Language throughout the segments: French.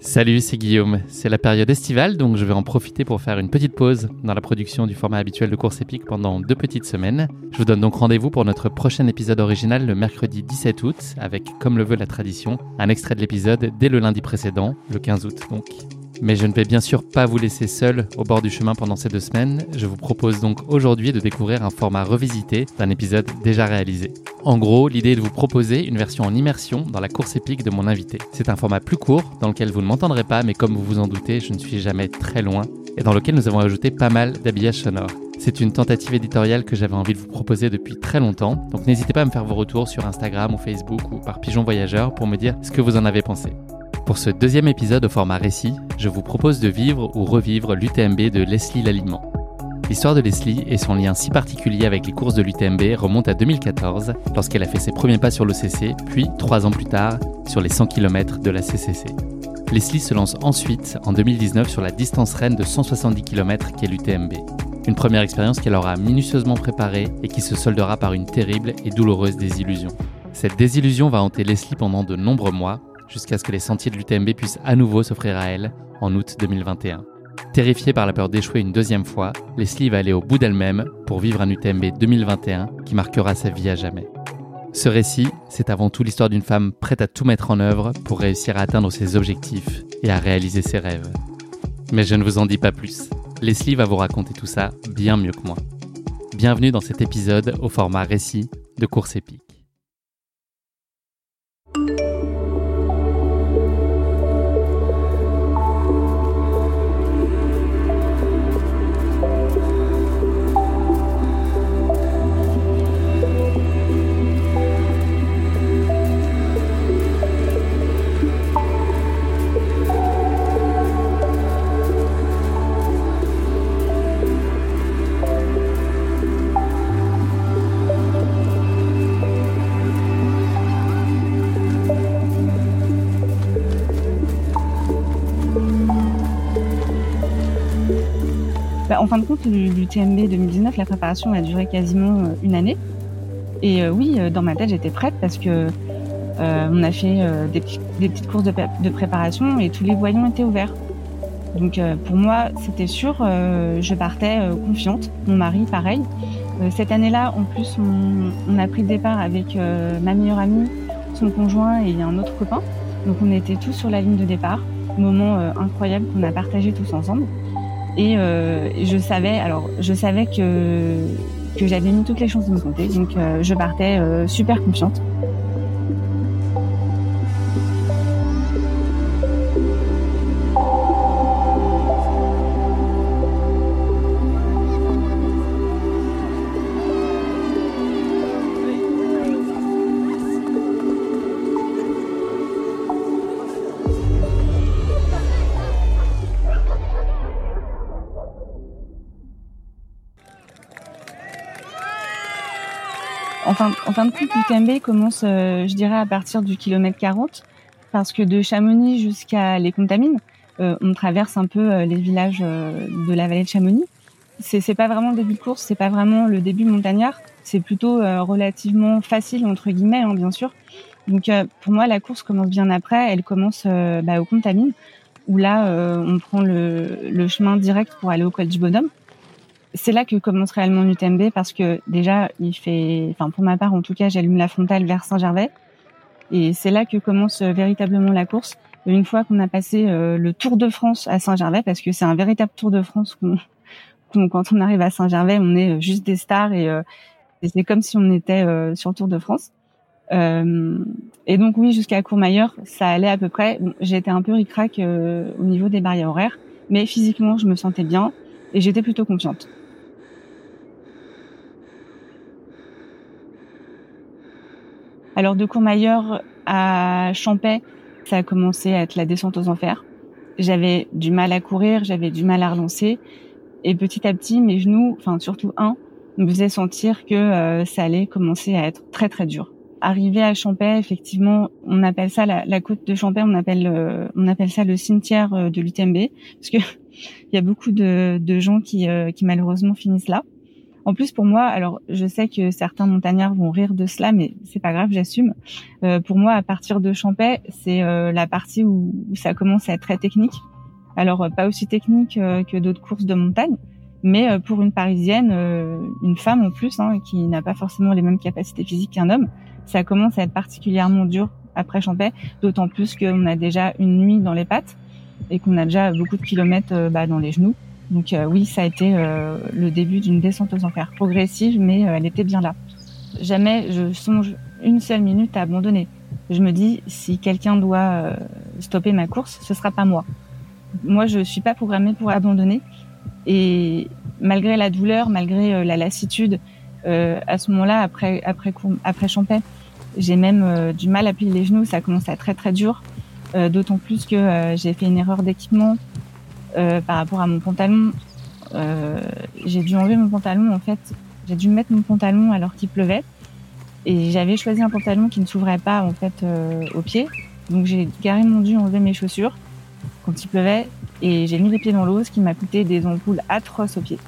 Salut, c'est Guillaume. C'est la période estivale, donc je vais en profiter pour faire une petite pause dans la production du format habituel de course épique pendant deux petites semaines. Je vous donne donc rendez-vous pour notre prochain épisode original le mercredi 17 août, avec, comme le veut la tradition, un extrait de l'épisode dès le lundi précédent, le 15 août donc. Mais je ne vais bien sûr pas vous laisser seul au bord du chemin pendant ces deux semaines. Je vous propose donc aujourd'hui de découvrir un format revisité d'un épisode déjà réalisé. En gros, l'idée est de vous proposer une version en immersion dans la course épique de mon invité. C'est un format plus court dans lequel vous ne m'entendrez pas, mais comme vous vous en doutez, je ne suis jamais très loin et dans lequel nous avons ajouté pas mal d'habillages sonores. C'est une tentative éditoriale que j'avais envie de vous proposer depuis très longtemps, donc n'hésitez pas à me faire vos retours sur Instagram ou Facebook ou par Pigeon Voyageur pour me dire ce que vous en avez pensé. Pour ce deuxième épisode au format récit, je vous propose de vivre ou revivre l'UTMB de Leslie Laliment. L'histoire de Leslie et son lien si particulier avec les courses de l'UTMB remonte à 2014, lorsqu'elle a fait ses premiers pas sur l'OCC, puis, trois ans plus tard, sur les 100 km de la CCC. Leslie se lance ensuite, en 2019, sur la distance reine de 170 km qu'est l'UTMB. Une première expérience qu'elle aura minutieusement préparée et qui se soldera par une terrible et douloureuse désillusion. Cette désillusion va hanter Leslie pendant de nombreux mois, jusqu'à ce que les sentiers de l'UTMB puissent à nouveau s'offrir à elle en août 2021. Terrifiée par la peur d'échouer une deuxième fois, Leslie va aller au bout d'elle-même pour vivre un UTMB 2021 qui marquera sa vie à jamais. Ce récit, c'est avant tout l'histoire d'une femme prête à tout mettre en œuvre pour réussir à atteindre ses objectifs et à réaliser ses rêves. Mais je ne vous en dis pas plus. Leslie va vous raconter tout ça bien mieux que moi. Bienvenue dans cet épisode au format récit de course épique. Bah, en fin de compte, l'UTMB 2019, la préparation a duré quasiment euh, une année. Et euh, oui, euh, dans ma tête, j'étais prête parce que on a fait des, petites courses de, préparation et tous les voyants étaient ouverts. Donc pour moi, c'était sûr, je partais confiante. Mon mari, pareil. cette année-là, en plus, on, on, a pris le départ avec ma meilleure amie, son conjoint et un autre copain. Donc on était tous sur la ligne de départ. Moment incroyable qu'on a partagé tous ensemble. Et euh, je savais, alors je savais que j'avais mis toutes les chances de me compter, donc euh, je partais euh, super confiante. Fin, en fin de compte, l'UTMB commence, euh, je dirais, à partir du kilomètre 40, parce que de Chamonix jusqu'à les Contamines, euh, on traverse un peu euh, les villages de la vallée de Chamonix. C'est, c'est pas vraiment le début de course, c'est pas vraiment le début montagnard, c'est plutôt relativement facile entre guillemets, hein, bien sûr. Donc pour moi, la course commence bien après. Elle commence bah, aux Contamines, où là, on prend le, le chemin direct pour aller au col du Bonhomme c'est là que commence réellement l'UTMB parce que déjà, il fait, enfin pour ma part en tout cas, j'allume la frontale vers Saint-Gervais. Et c'est là que commence véritablement la course. Une fois qu'on a passé le Tour de France à Saint-Gervais, parce que c'est un véritable Tour de France quand on arrive à Saint-Gervais, on est juste des stars et, c'est comme si on était sur le Tour de France. Euh, et donc oui, jusqu'à Courmayeur, ça allait à peu près. J'étais un peu ricrac euh, au niveau des barrières horaires, mais physiquement, je me sentais bien et j'étais plutôt confiante. Alors de Courmayeur à Champais, ça a commencé à être la descente aux enfers. J'avais du mal à courir, j'avais du mal à relancer, et petit à petit, mes genoux, enfin surtout un, me faisaient sentir que euh, ça allait commencer à être très très dur. Arrivé à Champais, effectivement, on appelle ça la, la côte de Champais, on appelle euh, on appelle ça le cimetière euh, de l'UTMB parce que il y a beaucoup de, de gens qui, euh, qui malheureusement finissent là. En plus, pour moi, alors je sais que certains montagnards vont rire de cela, mais c'est pas grave, j'assume. pour moi, à partir de Champais, c'est la partie où, où, ça commence à être très technique. Alors pas aussi technique que d'autres courses de montagne, mais pour une Parisienne, une femme en plus, hein, qui n'a pas forcément les mêmes capacités physiques qu'un homme, ça commence à être particulièrement dur après Champais, d'autant plus qu'on a déjà une nuit dans les pattes et qu'on a déjà beaucoup de kilomètres euh, bah, dans les genoux. Donc euh, oui, ça a été euh, le début d'une descente aux enfers, progressive, mais elle était bien là. Jamais je songe une seule minute à abandonner. Je me dis, si quelqu'un doit stopper ma course, ce sera pas moi. Moi, je suis pas programmée pour abandonner. Et malgré la douleur, malgré la lassitude, à ce moment-là, après après après Champais, j'ai même euh, du mal à plier les genoux, ça commence à être très très dur. Euh, d'autant plus que euh, j'ai fait une erreur d'équipement par rapport à mon pantalon. j'ai dû enlever mon pantalon en fait. J'ai dû mettre mon pantalon alors qu'il pleuvait. Et j'avais choisi un pantalon qui ne s'ouvrait pas en fait au pied. Donc j'ai carrément dû enlever mes chaussures quand il pleuvait et j'ai mis les pieds dans l'eau, ce qui m'a coûté des ampoules atroces aux pieds.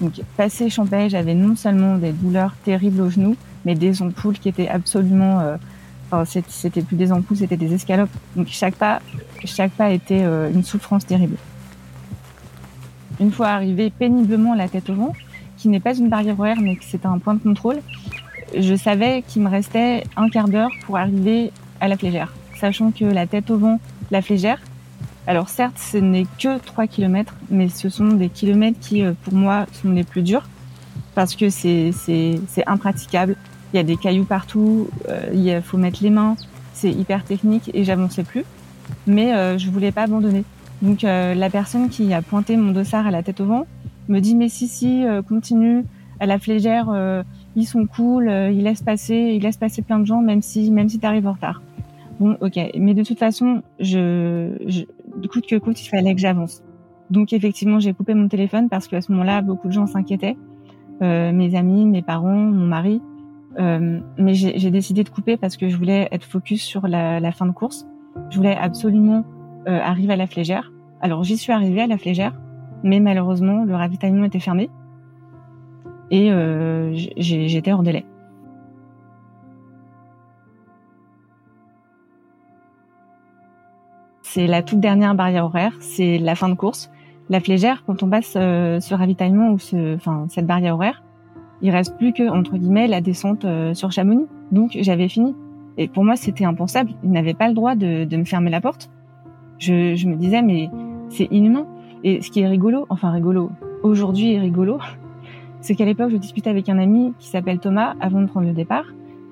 Donc passé Champagne, j'avais non seulement des douleurs terribles aux genoux, mais des ampoules qui étaient absolument, euh, enfin, c'était plus des ampoules, c'était des escalopes. Donc chaque pas, chaque pas était euh, une souffrance terrible. Une fois arrivé péniblement la tête au vent, qui n'est pas une barrière horaire, mais que c'est un point de contrôle, je savais qu'il me restait un quart d'heure pour arriver à la flégère, sachant que la tête au vent, la flégère, alors certes, ce n'est que 3 km, mais ce sont des kilomètres qui, euh, pour moi, sont les plus durs parce que c'est impraticable. Il y a des cailloux partout, euh, il faut mettre les mains, c'est hyper technique et j'avançais plus. Mais euh, je voulais pas abandonner. Donc euh, la personne qui a pointé mon dossard à la tête au vent me dit mais si si continue à la flégère ils sont cool ils laissent passer ils laissent passer plein de gens même si même si t'arrives en retard. Bon ok mais de toute façon je, je coûte que coûte il fallait que j'avance. Donc effectivement j'ai coupé mon téléphone parce qu'à ce moment-là beaucoup de gens s'inquiétaient mes amis mes parents mon mari euh, mais j'ai décidé de couper parce que je voulais être focus sur la, la fin de course. Je voulais absolument euh, arriver à la flégère. Alors j'y suis arrivée à la flégère, mais malheureusement le ravitaillement était fermé et euh, j'étais hors délai. C'est la toute dernière barrière horaire, c'est la fin de course. La flégère, quand on passe euh, ce ravitaillement ou ce, cette barrière horaire, il reste plus que entre guillemets la descente sur Chamonix. Donc j'avais fini. Et pour moi, c'était impensable. Il n'avait pas le droit de, de, me fermer la porte. Je, je me disais mais c'est inhumain. Et ce qui est rigolo, enfin rigolo, aujourd'hui est rigolo, c'est qu'à l'époque, je discutais avec un ami qui s'appelle Thomas avant de prendre le départ.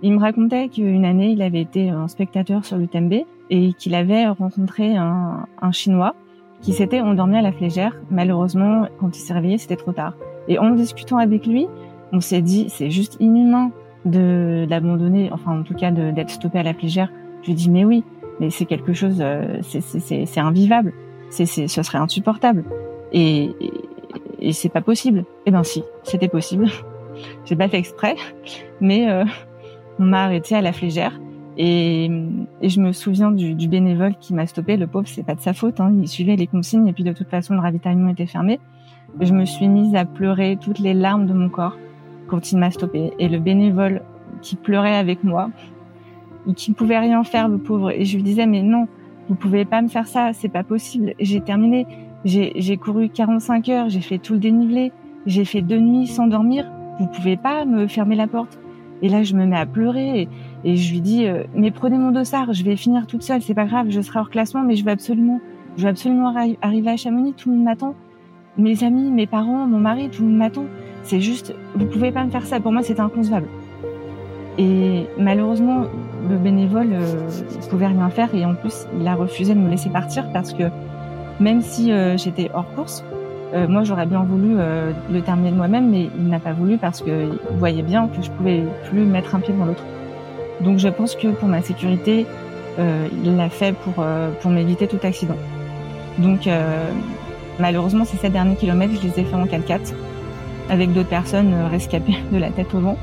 Il me racontait qu'une année, il avait été un spectateur sur le TMB et qu'il avait rencontré un, un Chinois qui s'était endormi à la flégère. Malheureusement, quand il s'est réveillé, c'était trop tard. Et en discutant avec lui, on s'est dit c'est juste inhumain de d'abandonner, enfin en tout cas d'être stoppé à la flégère. Je lui dis mais oui, mais c'est quelque chose, euh, c'est invivable, c'est ce serait insupportable et, et, c'est pas possible. Eh ben si, c'était possible. J'ai pas fait exprès, mais euh, on m'a arrêté à la flégère et, et je me souviens du, du bénévole qui m'a stoppé. Le pauvre, c'est pas de sa faute, hein, il suivait les consignes et puis de toute façon le ravitaillement était fermé. Je me suis mise à pleurer toutes les larmes de mon corps quand il m'a stoppé. Et le bénévole qui pleurait avec moi, et qui ne pouvait rien faire, le pauvre. Et je lui disais, mais non, vous pouvez pas me faire ça, c'est pas possible. J'ai terminé, j'ai couru 45 heures, j'ai fait tout le dénivelé, j'ai fait deux nuits sans dormir. Vous pouvez pas me fermer la porte. Et là, je me mets à pleurer et, je lui dis, mais prenez mon dossard, je vais finir toute seule, c'est pas grave, je serai hors classement, mais je veux absolument, je veux absolument arriver à Chamonix, tout le monde m'attend. Mes amis, mes parents, mon mari, tout le monde m'attend. C'est juste, vous pouvez pas me faire ça. Pour moi, c'est inconcevable. Et malheureusement, le bénévole euh, pouvait rien faire et en plus, il a refusé de me laisser partir parce que même si euh, j'étais hors course, euh, moi j'aurais bien voulu euh, le terminer moi-même, mais il n'a pas voulu parce qu'il voyait bien que je pouvais plus mettre un pied dans l'autre. Donc je pense que pour ma sécurité, il l'a fait pour pour m'éviter tout accident. Donc malheureusement, ces sept derniers kilomètres, je les ai fait en 4x4 avec d'autres personnes rescapées de la tête au vent.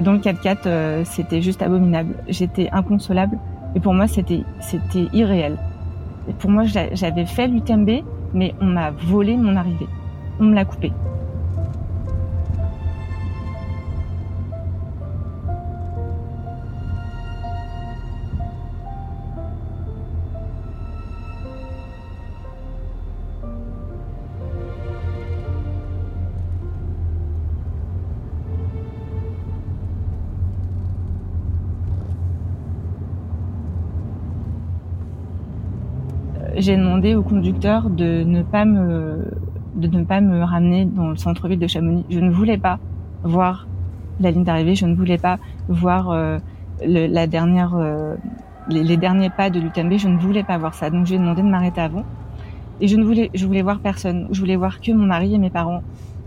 Et dans le 4x4, c'était juste abominable. J'étais inconsolable. Et pour moi, c'était c'était irréel pour moi, j'avais fait l'UTMB, mais on m'a volé mon arrivée. On me l'a coupé. J'ai demandé au conducteur de ne pas me de ne pas me ramener dans le centre-ville de Chamonix. Je ne voulais pas voir la ligne d'arrivée, je ne voulais pas voir euh, la dernière euh, les, derniers pas de l'UTMB, je ne voulais pas voir ça. Donc j'ai demandé de m'arrêter avant. Et je ne voulais je voulais voir personne. Je voulais voir que mon mari et mes parents.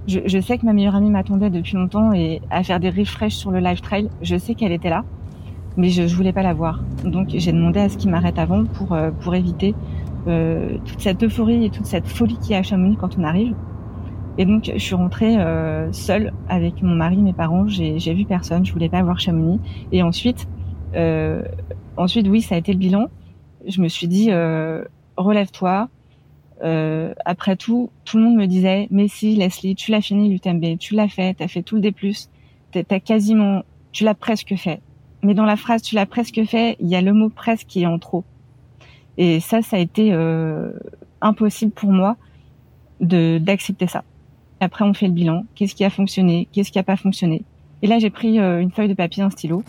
Je, je sais que ma meilleure amie m'attendait depuis longtemps et à faire des refresh sur le live trail, je sais qu'elle était là, mais je, je voulais pas la voir. Donc j'ai demandé à ce qu'il m'arrête avant pour euh, pour éviter euh, toute cette euphorie et toute cette folie qui y a à Chamonix quand on arrive. Et donc, je suis rentrée euh, seule avec mon mari, mes parents. J'ai, j'ai vu personne. Je voulais pas voir Chamonix. Et ensuite, euh, ensuite, oui, ça a été le bilan. Je me suis dit, euh, relève-toi. Euh, après tout, tout le monde me disait, mais si, Leslie, tu l'as fini l'UTMB, tu l'as fait, t'as fait tout le D+, t'as quasiment, tu l'as presque fait. Mais dans la phrase, tu l'as presque fait, il y a le mot presque qui est en trop. Et ça, ça a été euh, impossible pour moi de d'accepter ça. Après, on fait le bilan. Qu'est-ce qui a fonctionné? Qu'est-ce qui a pas fonctionné? Et là, j'ai pris euh, une feuille de papier, un stylo.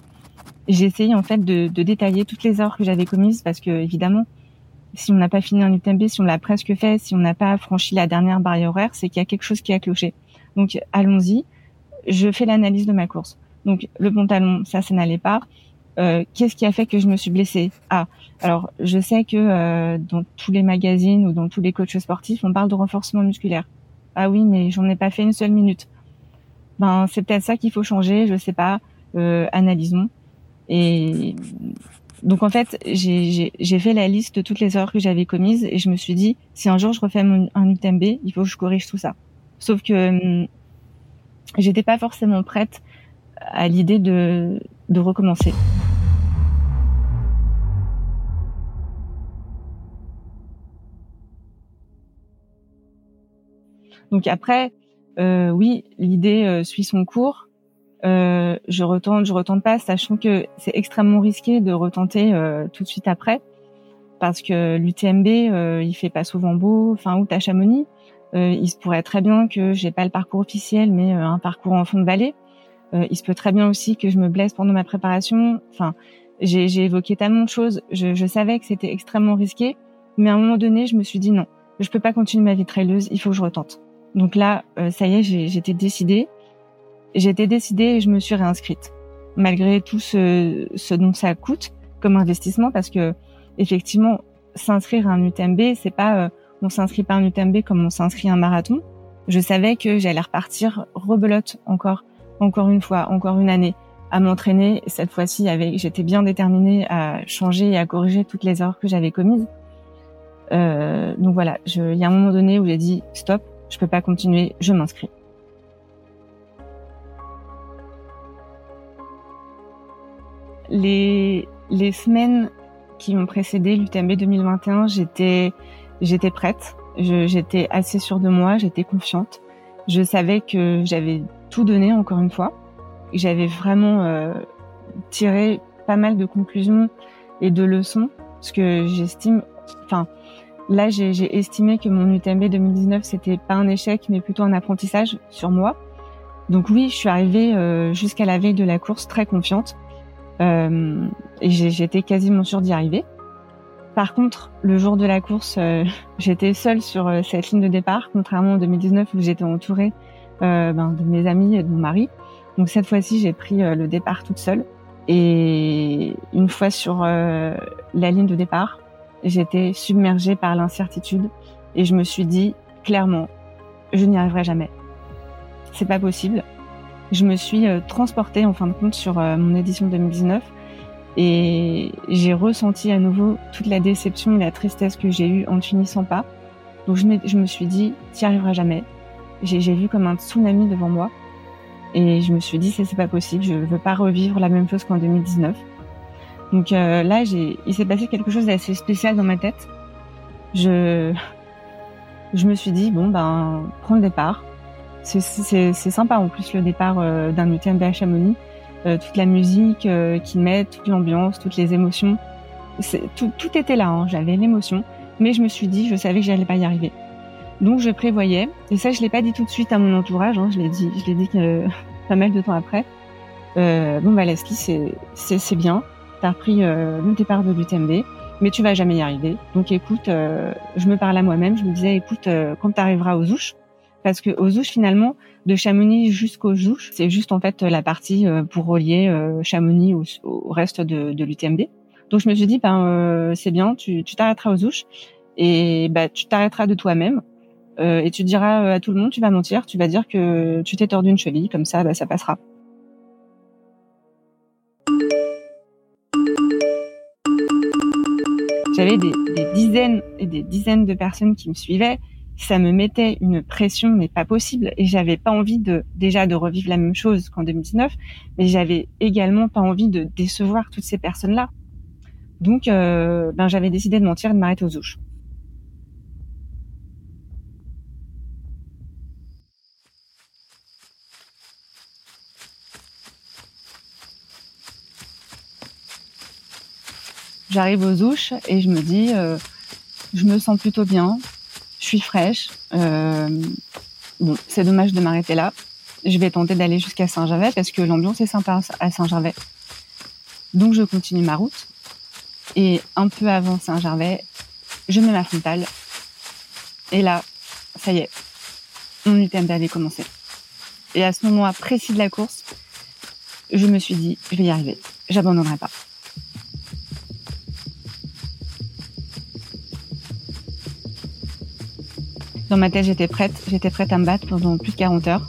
J'ai essayé en fait de, de, détailler toutes les erreurs que j'avais commises parce que évidemment, si on n'a pas fini un UTMB, si on l'a presque fait, si on n'a pas franchi la dernière barrière horaire, c'est qu'il y a quelque chose qui a cloché. Donc allons-y. Je fais l'analyse de ma course. Donc le pantalon, ça, ça n'allait pas. Euh, qu'est-ce qui a fait que je me suis blessée? Ah, alors je sais que euh, dans tous les magazines ou dans tous les coachs sportifs, on parle de renforcement musculaire. Ah oui, mais j'en ai pas fait une seule minute. Ben c'est peut-être ça qu'il faut changer, je sais pas. Euh, analysons. Et donc en fait, j'ai fait la liste de toutes les erreurs que j'avais commises et je me suis dit, si un jour je refais mon, un UTMB, il faut que je corrige tout ça. Sauf que hum, j'étais pas forcément prête à l'idée de, de recommencer. Donc après, euh, oui, l'idée euh, suit son cours. Euh, je retente, je retente pas, sachant que c'est extrêmement risqué de retenter tout de suite après, parce que l'UTMB, il fait pas souvent beau. Enfin, ou à Chamonix, il se pourrait très bien que j'ai pas le parcours officiel, mais un parcours en fond de vallée. il se peut très bien aussi que je me blesse pendant ma préparation. Enfin, j'ai évoqué tellement de choses. Je, je savais que c'était extrêmement risqué, mais à un moment donné, je me suis dit non, je peux pas continuer ma vie traileuse. Il faut que je retente. Donc là, euh, ça y est, j'étais décidée. J'étais décidée et je me suis réinscrite, malgré tout ce, ce dont ça coûte comme investissement, parce que effectivement, s'inscrire à un UTMB, c'est pas euh, on s'inscrit pas à un UTMB comme on s'inscrit à un marathon. Je savais que j'allais repartir rebelote encore, encore une fois, encore une année, à m'entraîner. Cette fois-ci, j'étais bien déterminée à changer et à corriger toutes les erreurs que j'avais commises. Euh, donc voilà, il y a un moment donné où j'ai dit stop, je peux pas continuer, je m'inscris. Les, les semaines qui ont précédé l'UTMB 2021, j'étais, j'étais prête, j'étais assez sûre de moi, j'étais confiante. Je savais que j'avais tout donné encore une fois. J'avais vraiment euh, tiré pas mal de conclusions et de leçons, ce que j'estime, enfin, Là, j'ai estimé que mon UTMB 2019, c'était pas un échec, mais plutôt un apprentissage sur moi. Donc oui, je suis arrivée euh, jusqu'à la veille de la course très confiante. Euh, et j'étais quasiment sûre d'y arriver. Par contre, le jour de la course, euh, j'étais seule sur euh, cette ligne de départ, contrairement en 2019 où j'étais entourée ben, de mes amis et de mon mari. Donc cette fois-ci, j'ai pris le départ toute seule. Et une fois sur la ligne de départ, j'étais submergée par l'incertitude et je me suis dit clairement, je n'y arriverai jamais. C'est pas possible. Je me suis transportée en fin de compte sur mon édition 2019 et j'ai ressenti à nouveau toute la déception et la tristesse que j'ai eue en ne finissant pas. Donc je, me suis dit, t'y arriveras jamais. J'ai vu comme un tsunami devant moi. Et je me suis dit, c'est pas possible, je veux pas revivre la même chose qu'en 2019. Donc euh, là, il s'est passé quelque chose d'assez spécial dans ma tête. Je, je me suis dit, bon, ben, prends le départ. C'est sympa en plus le départ euh, d'un UTMB à Chamonix. Euh, toute la musique euh, qu'ils mettent, toute l'ambiance, toutes les émotions. Tout, tout, était là, hein. j'avais l'émotion, mais je me suis dit, je savais que j'allais pas y arriver. Donc je prévoyais, et ça je l'ai pas dit tout de suite à mon entourage, hein, je l'ai dit, je l'ai dit que, pas mal de temps après. Euh, bon bah c'est c'est bien, repris euh, le départ de l'UTMB, mais tu vas jamais y arriver. Donc écoute, euh, je me parle à moi-même, je me disais, écoute, quand tu arriveras aux ouches, parce que aux ouches finalement, de Chamonix jusqu'aux Ouches, c'est juste en fait la partie euh, pour relier euh, Chamonix au, reste de, de l'UTMB. Donc je me suis dit, ben euh, c'est bien, tu t'arrêteras aux Ouches et bah tu t'arrêteras de toi-même et tu diras à tout le monde, tu vas mentir, tu vas dire que tu t'es tordu une cheville, comme ça, bah, ça passera. J'avais des, des dizaines et des dizaines de personnes qui me suivaient ça me mettait une pression mais pas possible. Et j'avais pas envie de déjà de revivre la même chose qu'en 2019 mais j'avais également pas envie de décevoir toutes ces personnes là donc euh, ben j'avais décidé de mentir et de m'arrêter aux ouches J'arrive aux ouches et je me dis, euh, je me sens plutôt bien, je suis fraîche. Euh, bon, c'est dommage de m'arrêter là. Je vais tenter d'aller jusqu'à Saint-Gervais parce que l'ambiance est sympa à Saint-Gervais. Donc je continue ma route. Et un peu avant Saint-Gervais, je mets ma frontale. Et là, ça y est, mon UTMB avait commencé. Et à ce moment précis de la course, je me suis dit, je vais y arriver. J'abandonnerai pas. Dans ma tête, j'étais prête. J'étais prête à me battre pendant plus de 40 heures.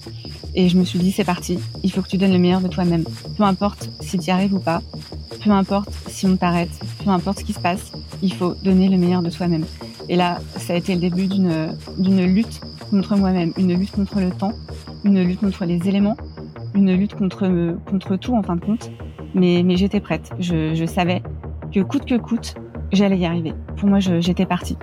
Et je me suis dit, c'est parti. Il faut que tu donnes le meilleur de toi-même. Peu importe si tu y arrives ou pas. Peu importe si on t'arrête. Peu importe ce qui se passe. Il faut donner le meilleur de soi-même. Et là, ça a été le début d'une, lutte contre moi-même. Une lutte contre le temps. Une lutte contre les éléments. Une lutte contre, contre tout, en fin de compte. Mais, mais j'étais prête. Je, je savais que coûte que coûte, j'allais y arriver. Pour moi, j'étais partie.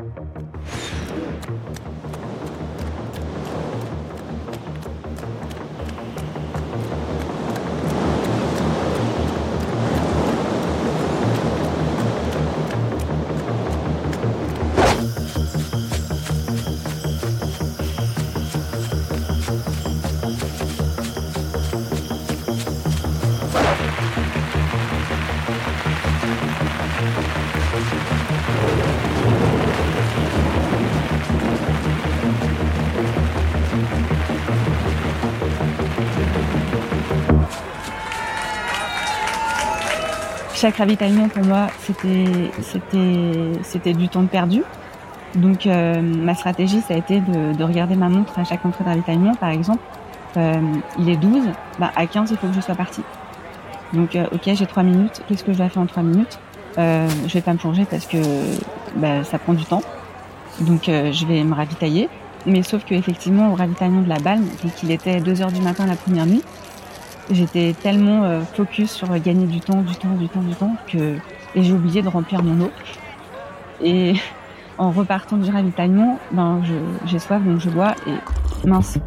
Chaque ravitaillement pour moi c'était c'était c'était du temps perdu. Donc euh, ma stratégie ça a été de, de, regarder ma montre à chaque entrée de ravitaillement par exemple. Euh, il est 12, bah à 15 il faut que je sois partie. Donc euh, ok j'ai 3 minutes, qu'est-ce que je dois faire en 3 minutes? Je vais pas me plonger parce que bah, ça prend du temps. Donc je vais me ravitailler. Mais sauf que effectivement au ravitaillement de la balle, vu qu'il était 2 heures du matin la première nuit, J'étais tellement euh, focus sur gagner du temps, du temps, du temps, du temps que et j'ai oublié de remplir mon eau. Et en repartant du ravitaillement, ben j'ai soif donc je bois et mince,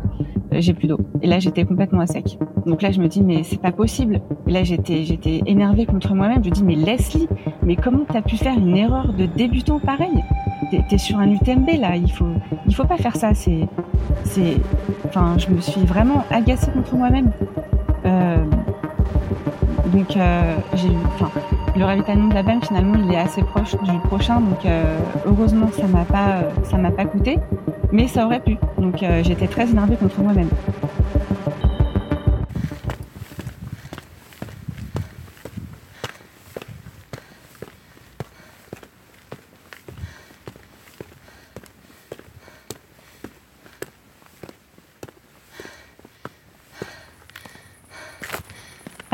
j'ai plus d'eau. Et là j'étais complètement à sec. Donc là je me dis mais c'est pas possible. Là j'étais énervée contre moi-même. Je dis mais Leslie, mais comment t'as pu faire une erreur de débutant pareil? T'es sur un UTMB là, il faut il faut pas faire ça. C'est enfin je me suis vraiment agacée contre moi-même. Euh, Donc, euh, j'ai, enfin, le ravitaillement de la BAM, finalement, il est assez proche du prochain. Donc, euh, heureusement, ça m'a pas, m'a pas coûté, mais ça aurait pu. Donc, j'étais très énervée contre moi-même.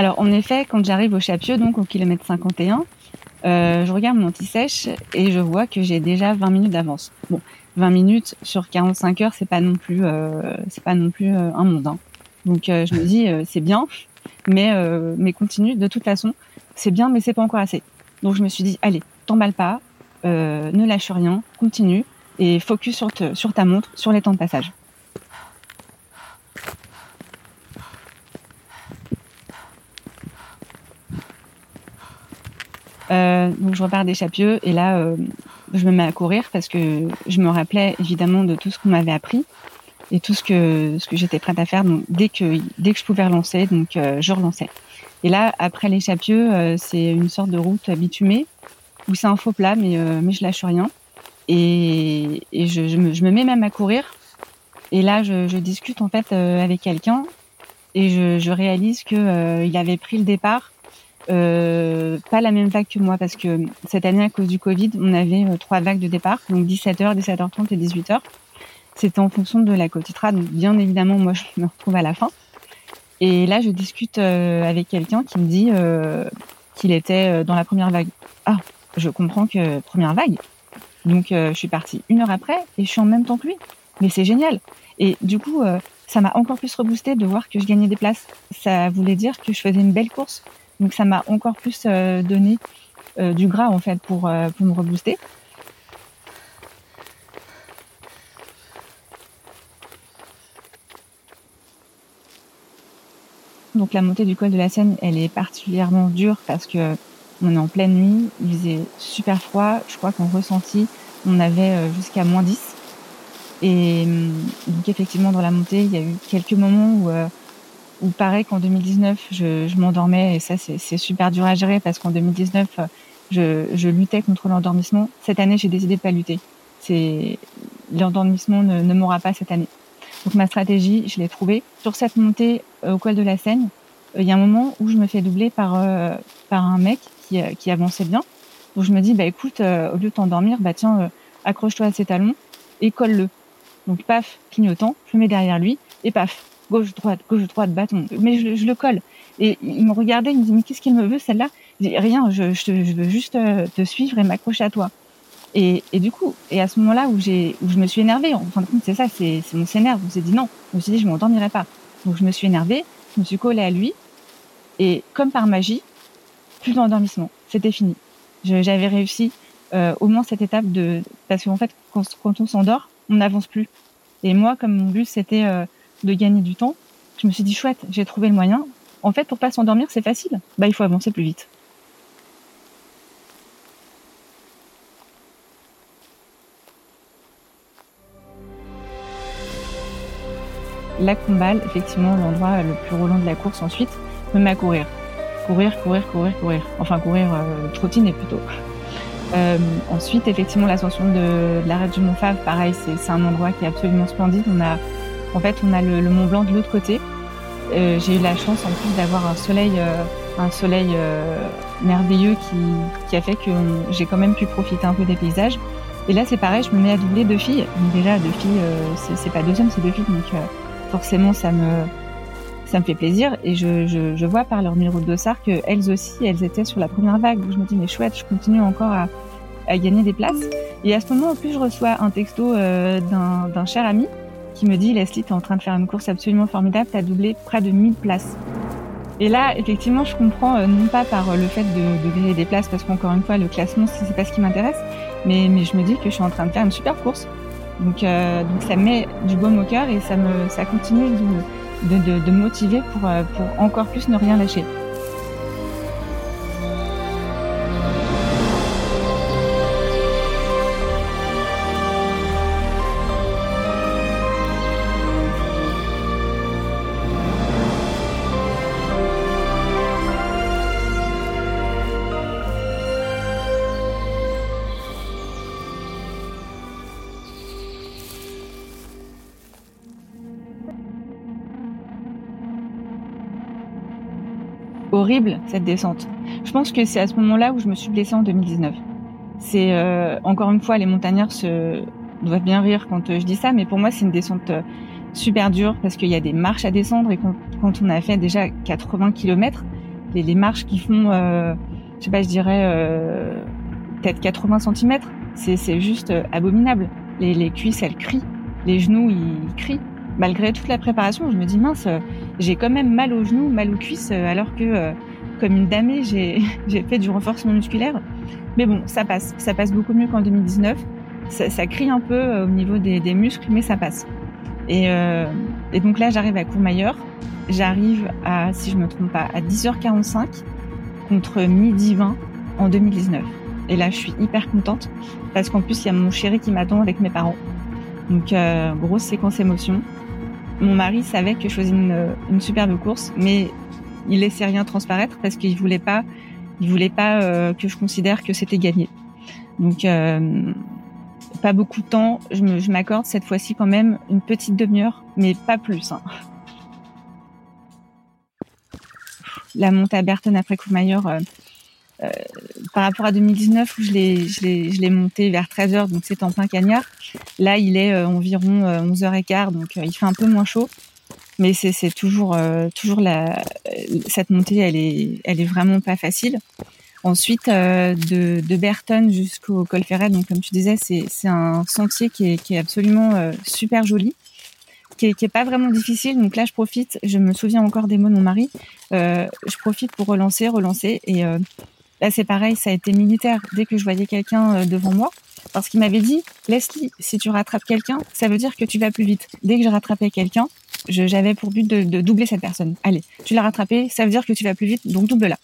Alors, en effet, quand j'arrive au Chapieux, donc au kilomètre 51, euh, je regarde mon anti-sèche et je vois que j'ai déjà 20 minutes d'avance. Bon, 20 minutes sur 45 heures, c'est pas non plus, euh, c'est pas non plus euh, un monde. Hein. Donc, euh, je me dis, c'est bien, mais mais continue. De toute façon, c'est bien, mais c'est pas encore assez. Donc, je me suis dit, allez, t'emballe pas, ne lâche rien, continue et focus sur, sur ta montre, sur les temps de passage. Euh, donc je repars des Chapieux et là euh, je me mets à courir parce que je me rappelais évidemment de tout ce qu'on m'avait appris et tout ce que ce que j'étais prête à faire. Donc dès que dès que je pouvais relancer, donc euh, je relançais. Et là après les Chapieux, euh, c'est une sorte de route bitumée où c'est un faux plat mais mais je lâche rien et, je, me, mets même à courir. Et là je, discute en fait avec quelqu'un et je, je réalise que il avait pris le départ euh, pas la même vague que moi parce que cette année à cause du Covid, on avait euh, trois vagues de départ, donc 17h, 17h30 et 18h. C'était en fonction de la quotitra, donc bien évidemment moi je me retrouve à la fin. Et là je discute euh, avec quelqu'un qui me dit qu'il était dans la première vague. Ah, je comprends que première vague. Donc je suis partie une heure après et je suis en même temps que lui. Mais c'est génial. Et du coup, ça m'a encore plus reboosté de voir que je gagnais des places. Ça voulait dire que je faisais une belle course donc ça m'a encore plus euh, donné euh, du gras en fait pour, euh, pour me rebooster. Donc la montée du col de la Seine, elle est particulièrement dure parce que on est en pleine nuit, il faisait super froid. Je crois qu'en ressenti, on avait jusqu'à moins 10. Et hum, donc effectivement, dans la montée, il y a eu quelques moments où ou pareil qu'en 2019, je, je m'endormais et ça, c'est super dur à gérer parce qu'en 2019, je, je, luttais contre l'endormissement. Cette année, j'ai décidé de pas lutter. C'est l'endormissement ne, ne m'aura pas cette année. Donc ma stratégie, je l'ai trouvée sur cette montée euh, au col de la Seine. Euh, il y a un moment où je me fais doubler par euh, par un mec qui, qui avançait bien. Donc je me dis bah écoute, au lieu de t'endormir, bah tiens, accroche-toi à ses talons et colle-le. Donc paf, clignotant, je me mets derrière lui et paf, gauche, droite, gauche, droite, bâton. Mais je, je le colle. Et il me regardait, il me dit, mais qu'est-ce qu'il me veut, celle-là? Rien, je, je, je, veux juste euh, te suivre et m'accrocher à toi. Et, et, du coup, et à ce moment-là où j'ai, où je me suis énervée, en fin de compte, c'est ça, c'est, c'est mon s'énerve. Me suis dit non. Je me suis dit, je m'endormirai pas. Donc je me suis énervée, je me suis collée à lui. Et comme par magie, plus d'endormissement. C'était fini. j'avais réussi euh, au moins cette étape de, parce qu'en fait, quand, quand on s'endort, on n'avance plus. Et moi, comme mon but, c'était euh, de gagner du temps, je me suis dit chouette, j'ai trouvé le moyen. En fait, pour pas s'endormir, c'est facile. Bah, il faut avancer plus vite. La Combal, effectivement, l'endroit le plus roulant de la course ensuite, me met à courir. Courir, courir, courir, courir. Enfin, courir, euh, trottiner plutôt. Euh, ensuite, effectivement, l'ascension de, de l'arête du Mont Fav, pareil, c'est un endroit qui est absolument splendide. On a en fait, on a le, Mont Blanc de l'autre côté. Euh, j'ai eu la chance en plus d'avoir un soleil, euh, un soleil euh, merveilleux qui, qui, a fait que j'ai quand même pu profiter un peu des paysages. Et là, c'est pareil, je me mets à doubler deux filles. Déjà, deux filles, c'est pas deux hommes, c'est deux filles. Donc forcément, ça me, ça me fait plaisir. Et je, je, vois par leur numéro de dossard qu'elles aussi, elles étaient sur la première vague. Je me dis, mais chouette, je continue encore à, à gagner des places. Et à ce moment, en plus, je reçois un texto d'un cher ami qui me dit Leslie, tu es en train de faire une course absolument formidable, tu as doublé près de 1000 places. Et là, effectivement, je comprends, euh, non pas par euh, le fait de, de des places, parce qu'encore une fois, le classement, c'est pas ce qui m'intéresse, mais, mais je me dis que je suis en train de faire une super course. Donc, euh, donc ça met du baume au cœur et ça, me, ça continue de, de, de, de motiver pour, euh, pour encore plus ne rien lâcher. Horrible cette descente. Je pense que c'est à ce moment-là où je me suis blessée en 2019. C'est euh, encore une fois les montagnards se doivent bien rire quand euh, je dis ça, mais pour moi c'est une descente euh, super dure parce qu'il y a des marches à descendre et quand, on a fait déjà 80 km, les, les marches qui font, je sais pas, je dirais peut-être 80 cm, c'est juste abominable. Les cuisses elles crient, les genoux ils crient malgré toute la préparation, je me dis mince, j'ai quand même mal aux genoux, mal aux cuisses, alors que comme une damée, j'ai fait du renforcement musculaire. Mais bon, ça passe. Ça passe beaucoup mieux qu'en 2019. Ça, crie un peu euh, au niveau des, muscles, mais ça passe. Et, euh, donc là, j'arrive à Courmayeur. J'arrive à, si je me trompe pas, à 10h45 contre midi 20 en 2019. Et là, je suis hyper contente parce qu'en plus, il y a mon chéri qui m'attend avec mes parents. Donc, euh, grosse séquence émotion. Mon mari savait que je faisais une, superbe course, mais il laissait rien transparaître parce qu'il voulait pas voulait pas euh, que je considère que c'était gagné. Donc euh, pas beaucoup de temps. Je m'accorde cette fois-ci quand même une petite demi-heure, mais pas plus. Hein. La montée à Berton après Courmayeur, euh, par rapport à 2019 où je l'ai je l'ai je l'ai monté vers 13h donc c'est en plein cagnard. Là il est environ 11h15 donc il fait un peu moins chaud. Mais c'est toujours euh, toujours la cette montée elle est elle est vraiment pas facile. Ensuite euh, de de Berton jusqu'au col Ferret donc comme tu disais c'est un sentier qui est qui est absolument euh, super joli qui est, qui est pas vraiment difficile. Donc là je profite je me souviens encore des mots de mon mari je profite pour relancer relancer. Et là c'est pareil ça a été militaire. Dès que je voyais quelqu'un devant moi parce qu'il m'avait dit Leslie si tu rattrapes quelqu'un ça veut dire que tu vas plus vite dès que je rattrapais quelqu'un j'avais pour but de, doubler cette personne. Allez, tu l'as rattrapé, ça veut dire que tu vas plus vite, donc double-la.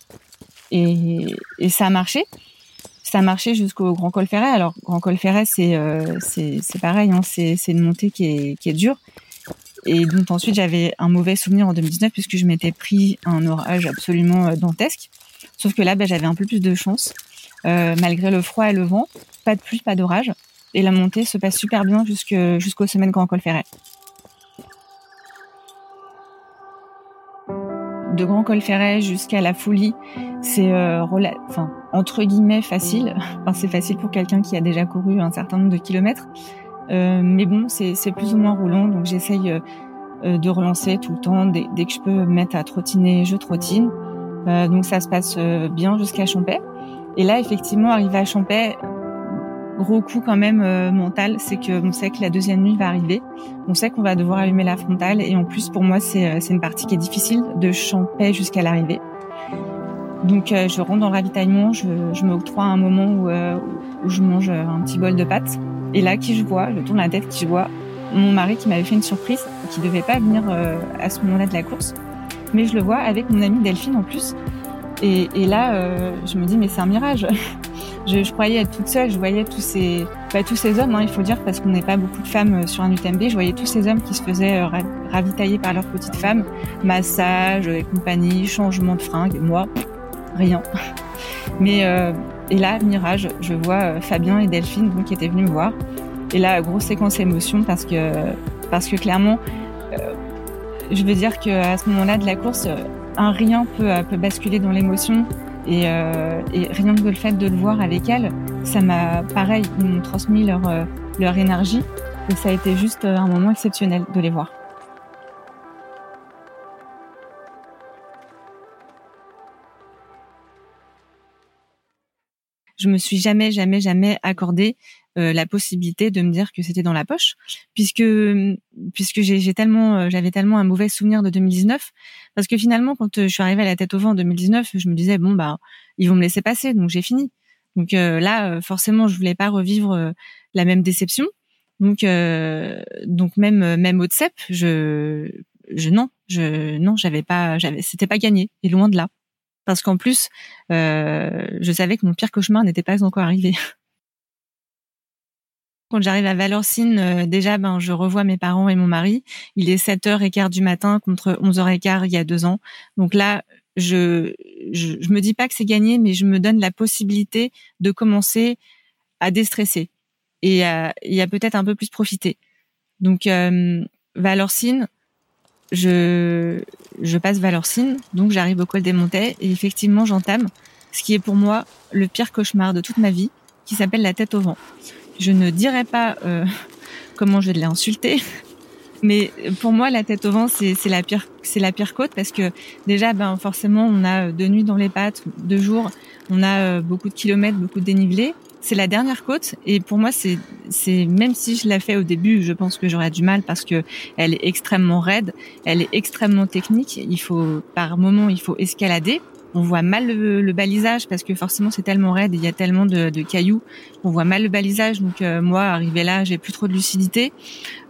Et, ça a marché. Ça a marché jusqu'au Grand Col Ferret. Alors, Grand Col Ferret, c'est euh, pareil, hein, c'est une montée qui est, qui est dure. Et donc ensuite, j'avais un mauvais souvenir en 2019 puisque je m'étais pris un orage absolument euh, dantesque. Sauf que là, bah, j'avais un peu plus de chance. Euh, malgré le froid et le vent, pas de pluie, pas d'orage. Et la montée se passe super bien jusqu'aux semaines Grand Col Ferret. de Grand Col Ferret jusqu'à la Folie, c'est euh, entre guillemets facile. C'est facile pour quelqu'un qui a déjà couru un certain nombre de kilomètres. Euh, mais bon, c'est plus ou moins roulant, donc j'essaye euh, de relancer tout le temps. Dès, dès, que je peux me mettre à trottiner, je trottine. Donc ça se passe bien jusqu'à Champais. Et là, effectivement, arrivé à Champais, gros coup quand même euh, mental, c'est que on sait que la deuxième nuit va arriver, on sait qu'on va devoir allumer la frontale et en plus pour moi c'est euh, une partie qui est difficile de champer jusqu'à l'arrivée. Donc euh, je rentre dans le ravitaillement, je, je m'octroie un moment où, où je mange un petit bol de pâtes et là qui je vois, je tourne la tête, qui je vois mon mari qui m'avait fait une surprise, qui devait pas venir à ce moment-là de la course, mais je le vois avec mon amie Delphine en plus. Et, et là, je me dis mais c'est un mirage. Je, croyais être toute seule, je voyais tous ces, bah, tous ces hommes, hein, il faut dire, parce qu'on n'est pas beaucoup de femmes euh, sur un UTMB, je voyais tous ces hommes qui se faisaient euh, ravitailler par leurs petites femmes, massage et compagnie, changement de fringues, moi, rien. Mais euh, et là, mirage, je vois euh, Fabien et Delphine qui étaient venus me voir. Et là, grosse séquence émotion parce que, parce que clairement, euh, je veux dire qu'à ce moment-là de la course, un rien peut, peut basculer dans l'émotion. Et, euh, et, rien que le fait de le voir avec elle, ça m'a, pareil, ils m'ont transmis leur, euh, leur énergie. Et ça a été juste euh, un moment exceptionnel de les voir. je me suis jamais, jamais, jamais accordé euh, la possibilité de me dire que c'était dans la poche, puisque puisque j'ai tellement, euh, j'avais tellement un mauvais souvenir de 2019, parce que finalement, quand euh, je suis arrivée à la tête au vent en 2019, je me disais bon bah ils vont me laisser passer, donc j'ai fini. Donc là, forcément, je voulais pas revivre la même déception. Donc donc même même au CEP, je je non, je non, j'avais pas, j'avais, c'était pas gagné, et loin de là parce qu'en plus, euh, je savais que mon pire cauchemar n'était pas encore arrivé. Quand j'arrive à Valorcine, euh, déjà, ben, je revois mes parents et mon mari. Il est 7h15 du matin contre 11h15 il y a deux ans. Donc là, je, je, je me dis pas que c'est gagné, mais je me donne la possibilité de commencer à déstresser et à, et à peut-être un peu plus profiter. Donc, euh, Valorcine, je, je passe Valorcine, donc j'arrive au col des Montets et effectivement j'entame ce qui est pour moi le pire cauchemar de toute ma vie, qui s'appelle la tête au vent. Je ne dirais pas euh, comment je l'ai insulté, mais pour moi la tête au vent c'est la pire c'est la pire côte parce que déjà ben forcément on a deux nuits dans les pattes, deux jours, on a euh, beaucoup de kilomètres, beaucoup de dénivelé c'est la dernière côte et pour moi c'est c'est même si je l'ai fait au début, je pense que j'aurais du mal parce que elle est extrêmement raide, elle est extrêmement technique. Il faut par moment il faut escalader. On voit mal le, balisage parce que forcément c'est tellement raide, il y a tellement de, cailloux, on voit mal le balisage. Donc euh, moi arrivé là, j'ai plus trop de lucidité.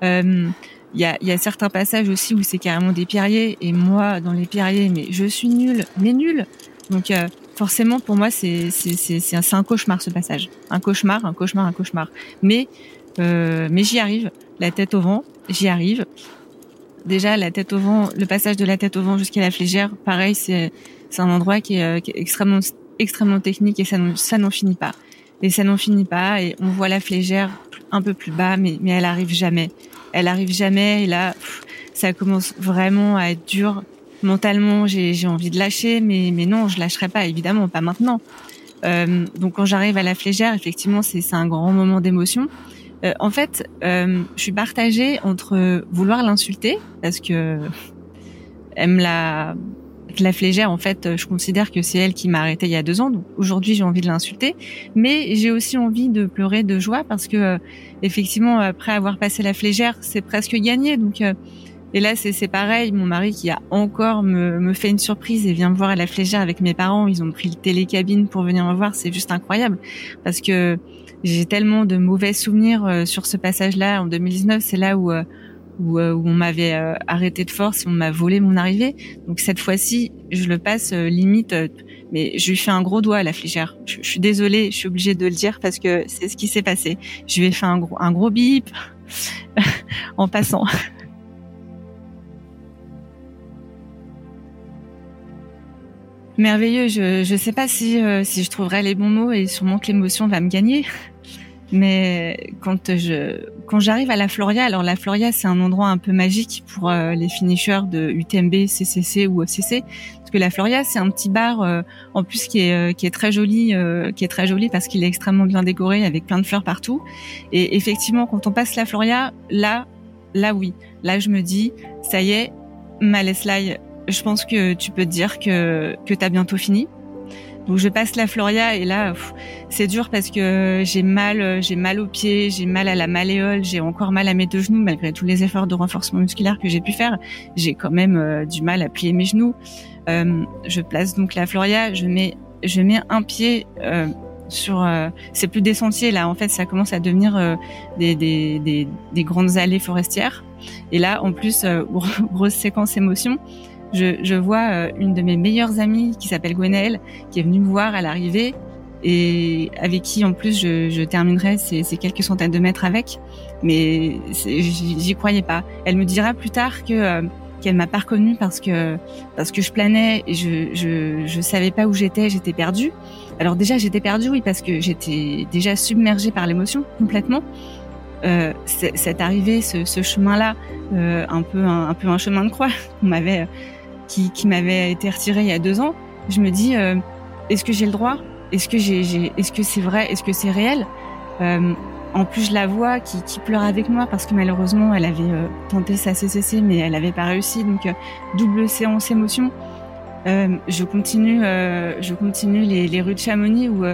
Euh, il y a, y a, certains passages aussi où c'est carrément des pierriers et moi dans les pierriers, mais je suis nulle, mais nulle. Donc euh, forcément pour moi c'est c'est un, un cauchemar ce passage, un cauchemar, un cauchemar, un cauchemar. Mais euh, mais j'y arrive, la tête au vent, j'y arrive. Déjà la tête au vent, le passage de la tête au vent jusqu'à la flégère, pareil c'est un endroit qui est, euh, qui est, extrêmement extrêmement technique et ça ça n'en finit pas. Et ça n'en finit pas et on voit la flégère un peu plus bas mais mais elle arrive jamais. Elle arrive jamais et là ça commence vraiment à être dur mentalement, j'ai envie de lâcher, mais, mais non, je lâcherai pas, évidemment, pas maintenant. Euh, donc quand j'arrive à la flégère, effectivement, c'est un grand moment d'émotion. Euh, en fait, euh, je suis partagée entre vouloir l'insulter parce que elle me l'a la flégère, en fait, je considère que c'est elle qui m'a arrêté il y a deux ans. Donc aujourd'hui, j'ai envie de l'insulter, mais j'ai aussi envie de pleurer de joie parce que effectivement, après avoir passé la flégère, c'est presque gagné. Donc et là, c'est pareil. Mon mari qui a encore me, me, fait une surprise et vient me voir à la flégère avec mes parents. Ils ont pris le télécabine pour venir me voir. C'est juste incroyable parce que j'ai tellement de mauvais souvenirs euh, sur ce passage-là. En 2019, c'est là où, euh, où, euh, où, on m'avait arrêté de force et on m'a volé mon arrivée. Donc cette fois-ci, je le passe limite. mais je lui fais un gros doigt à la flégère. Je, je suis désolée, je suis obligée de le dire parce que c'est ce qui s'est passé. Je lui ai fait un gros, un gros bip en passant. Merveilleux. Je ne sais pas si euh, si je trouverai les bons mots et sûrement que l'émotion va me gagner. Mais quand je quand j'arrive à la Floria, alors la Floria c'est un endroit un peu magique pour euh, les finishers de UTMB, CCC ou OCC parce que la Floria c'est un petit bar euh, en plus qui est qui est très joli qui est très joli parce qu'il est extrêmement bien décoré avec plein de fleurs partout et effectivement quand on passe la Floria là là oui là je me dis ça y est ma je pense que tu peux te dire que, que tu as bientôt fini. Donc je passe la Floria et là c'est dur parce que j'ai mal, j'ai mal aux pieds, j'ai mal à la malléole, j'ai encore mal à mes deux genoux malgré tous les efforts de renforcement musculaire que j'ai pu faire. J'ai quand même euh, du mal à plier mes genoux. Euh, je place donc la Floria, je mets, je mets un pied euh, sur, euh, c'est plus des sentiers là. En fait, ça commence à devenir des, des, des, des, grandes allées forestières. Et là, en plus, grosse séquence émotion je, je vois euh, une de mes meilleures amies qui s'appelle Gwenaëlle, qui est venue me voir à l'arrivée et avec qui en plus je, je terminerai ces, ces, quelques centaines de mètres avec. Mais j'y croyais pas. Elle me dira plus tard que euh, qu'elle m'a pas reconnue parce que parce que je planais et je je, je savais pas où j'étais, j'étais perdue. Alors déjà j'étais perdue oui parce que j'étais déjà submergée par l'émotion complètement. Euh, cette arrivée, ce, ce chemin-là, euh, un peu un, un, peu un chemin de croix, on m'avait qui, m'avait été retiré il y a deux ans, je me dis euh, est-ce que j'ai le droit? Est-ce que c'est vrai? Est-ce que c'est réel? Euh, En plus, je la vois qui, pleure avec moi parce que malheureusement, elle avait euh, tenté sa CCC, mais elle n'avait pas réussi. Donc double séance émotion. Je continue, je continue les, les, rues de Chamonix où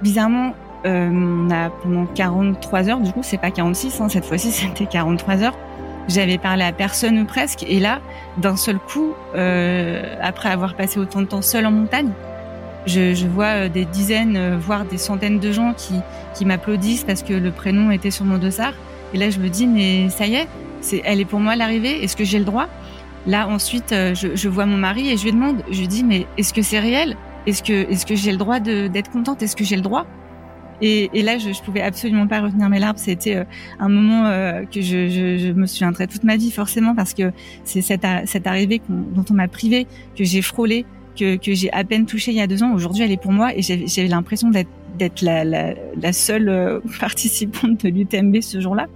bizarrement on a pendant 43 heures. Du coup, c'est pas 46. Hein, cette fois-ci, c'était 43 heures j'avais parlé à personne ou presque. Et là, d'un seul coup, euh, après avoir passé autant de temps seul en montagne, je, je vois euh, des dizaines, euh, voire des centaines de gens qui, qui m'applaudissent parce que le prénom était sur mon dossard. Et là, je me dis, mais ça y est, elle est pour moi l'arrivée. Est-ce que j'ai le droit? Là, ensuite, euh, je, je, vois mon mari et je lui demande, je lui dis, mais est-ce que c'est réel? Est-ce que, est-ce que j'ai le droit d'être contente? Est-ce que j'ai le droit? Et, et, là, je, je pouvais absolument pas retenir mes larmes. C'était euh, un moment euh, que je, je, je, me souviendrai toute ma vie, forcément, parce que c'est cette, cette arrivée dont on m'a privé, que j'ai frôlé, que, que j'ai à peine touchée il y a deux ans, aujourd'hui, elle est pour moi et j'ai l'impression d'être la, la, la, seule euh, participante de l'UTMB ce jour-là.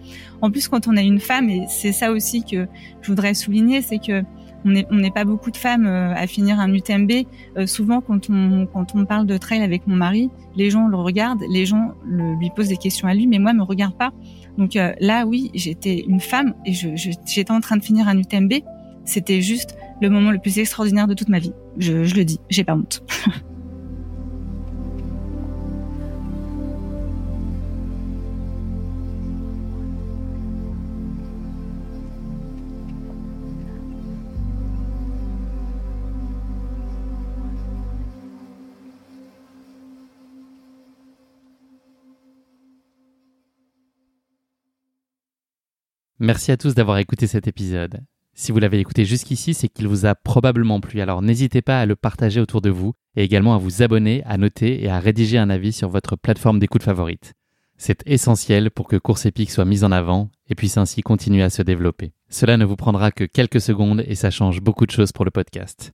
En plus, quand on a une femme, et c'est ça aussi que je voudrais souligner, c'est que on n'est pas beaucoup de femmes euh, à finir un UTMB. Euh, souvent, quand on, quand on parle de trail avec mon mari, les gens le regardent, les gens le, lui posent des questions à lui, mais moi, me regarde pas. Donc là, oui, j'étais une femme et j'étais en train de finir un UTMB. C'était juste le moment le plus extraordinaire de toute ma vie. Je, je le dis, j'ai pas honte. Merci à tous d'avoir écouté cet épisode. Si vous l'avez écouté jusqu'ici, c'est qu'il vous a probablement plu, alors n'hésitez pas à le partager autour de vous et également à vous abonner, à noter et à rédiger un avis sur votre plateforme d'écoute favorite. C'est essentiel pour que Course Épique soit mise en avant et puisse ainsi continuer à se développer. Cela ne vous prendra que quelques secondes et ça change beaucoup de choses pour le podcast.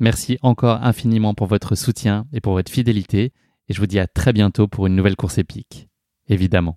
Merci encore infiniment pour votre soutien et pour votre fidélité et je vous dis à très bientôt pour une nouvelle course épique. Évidemment.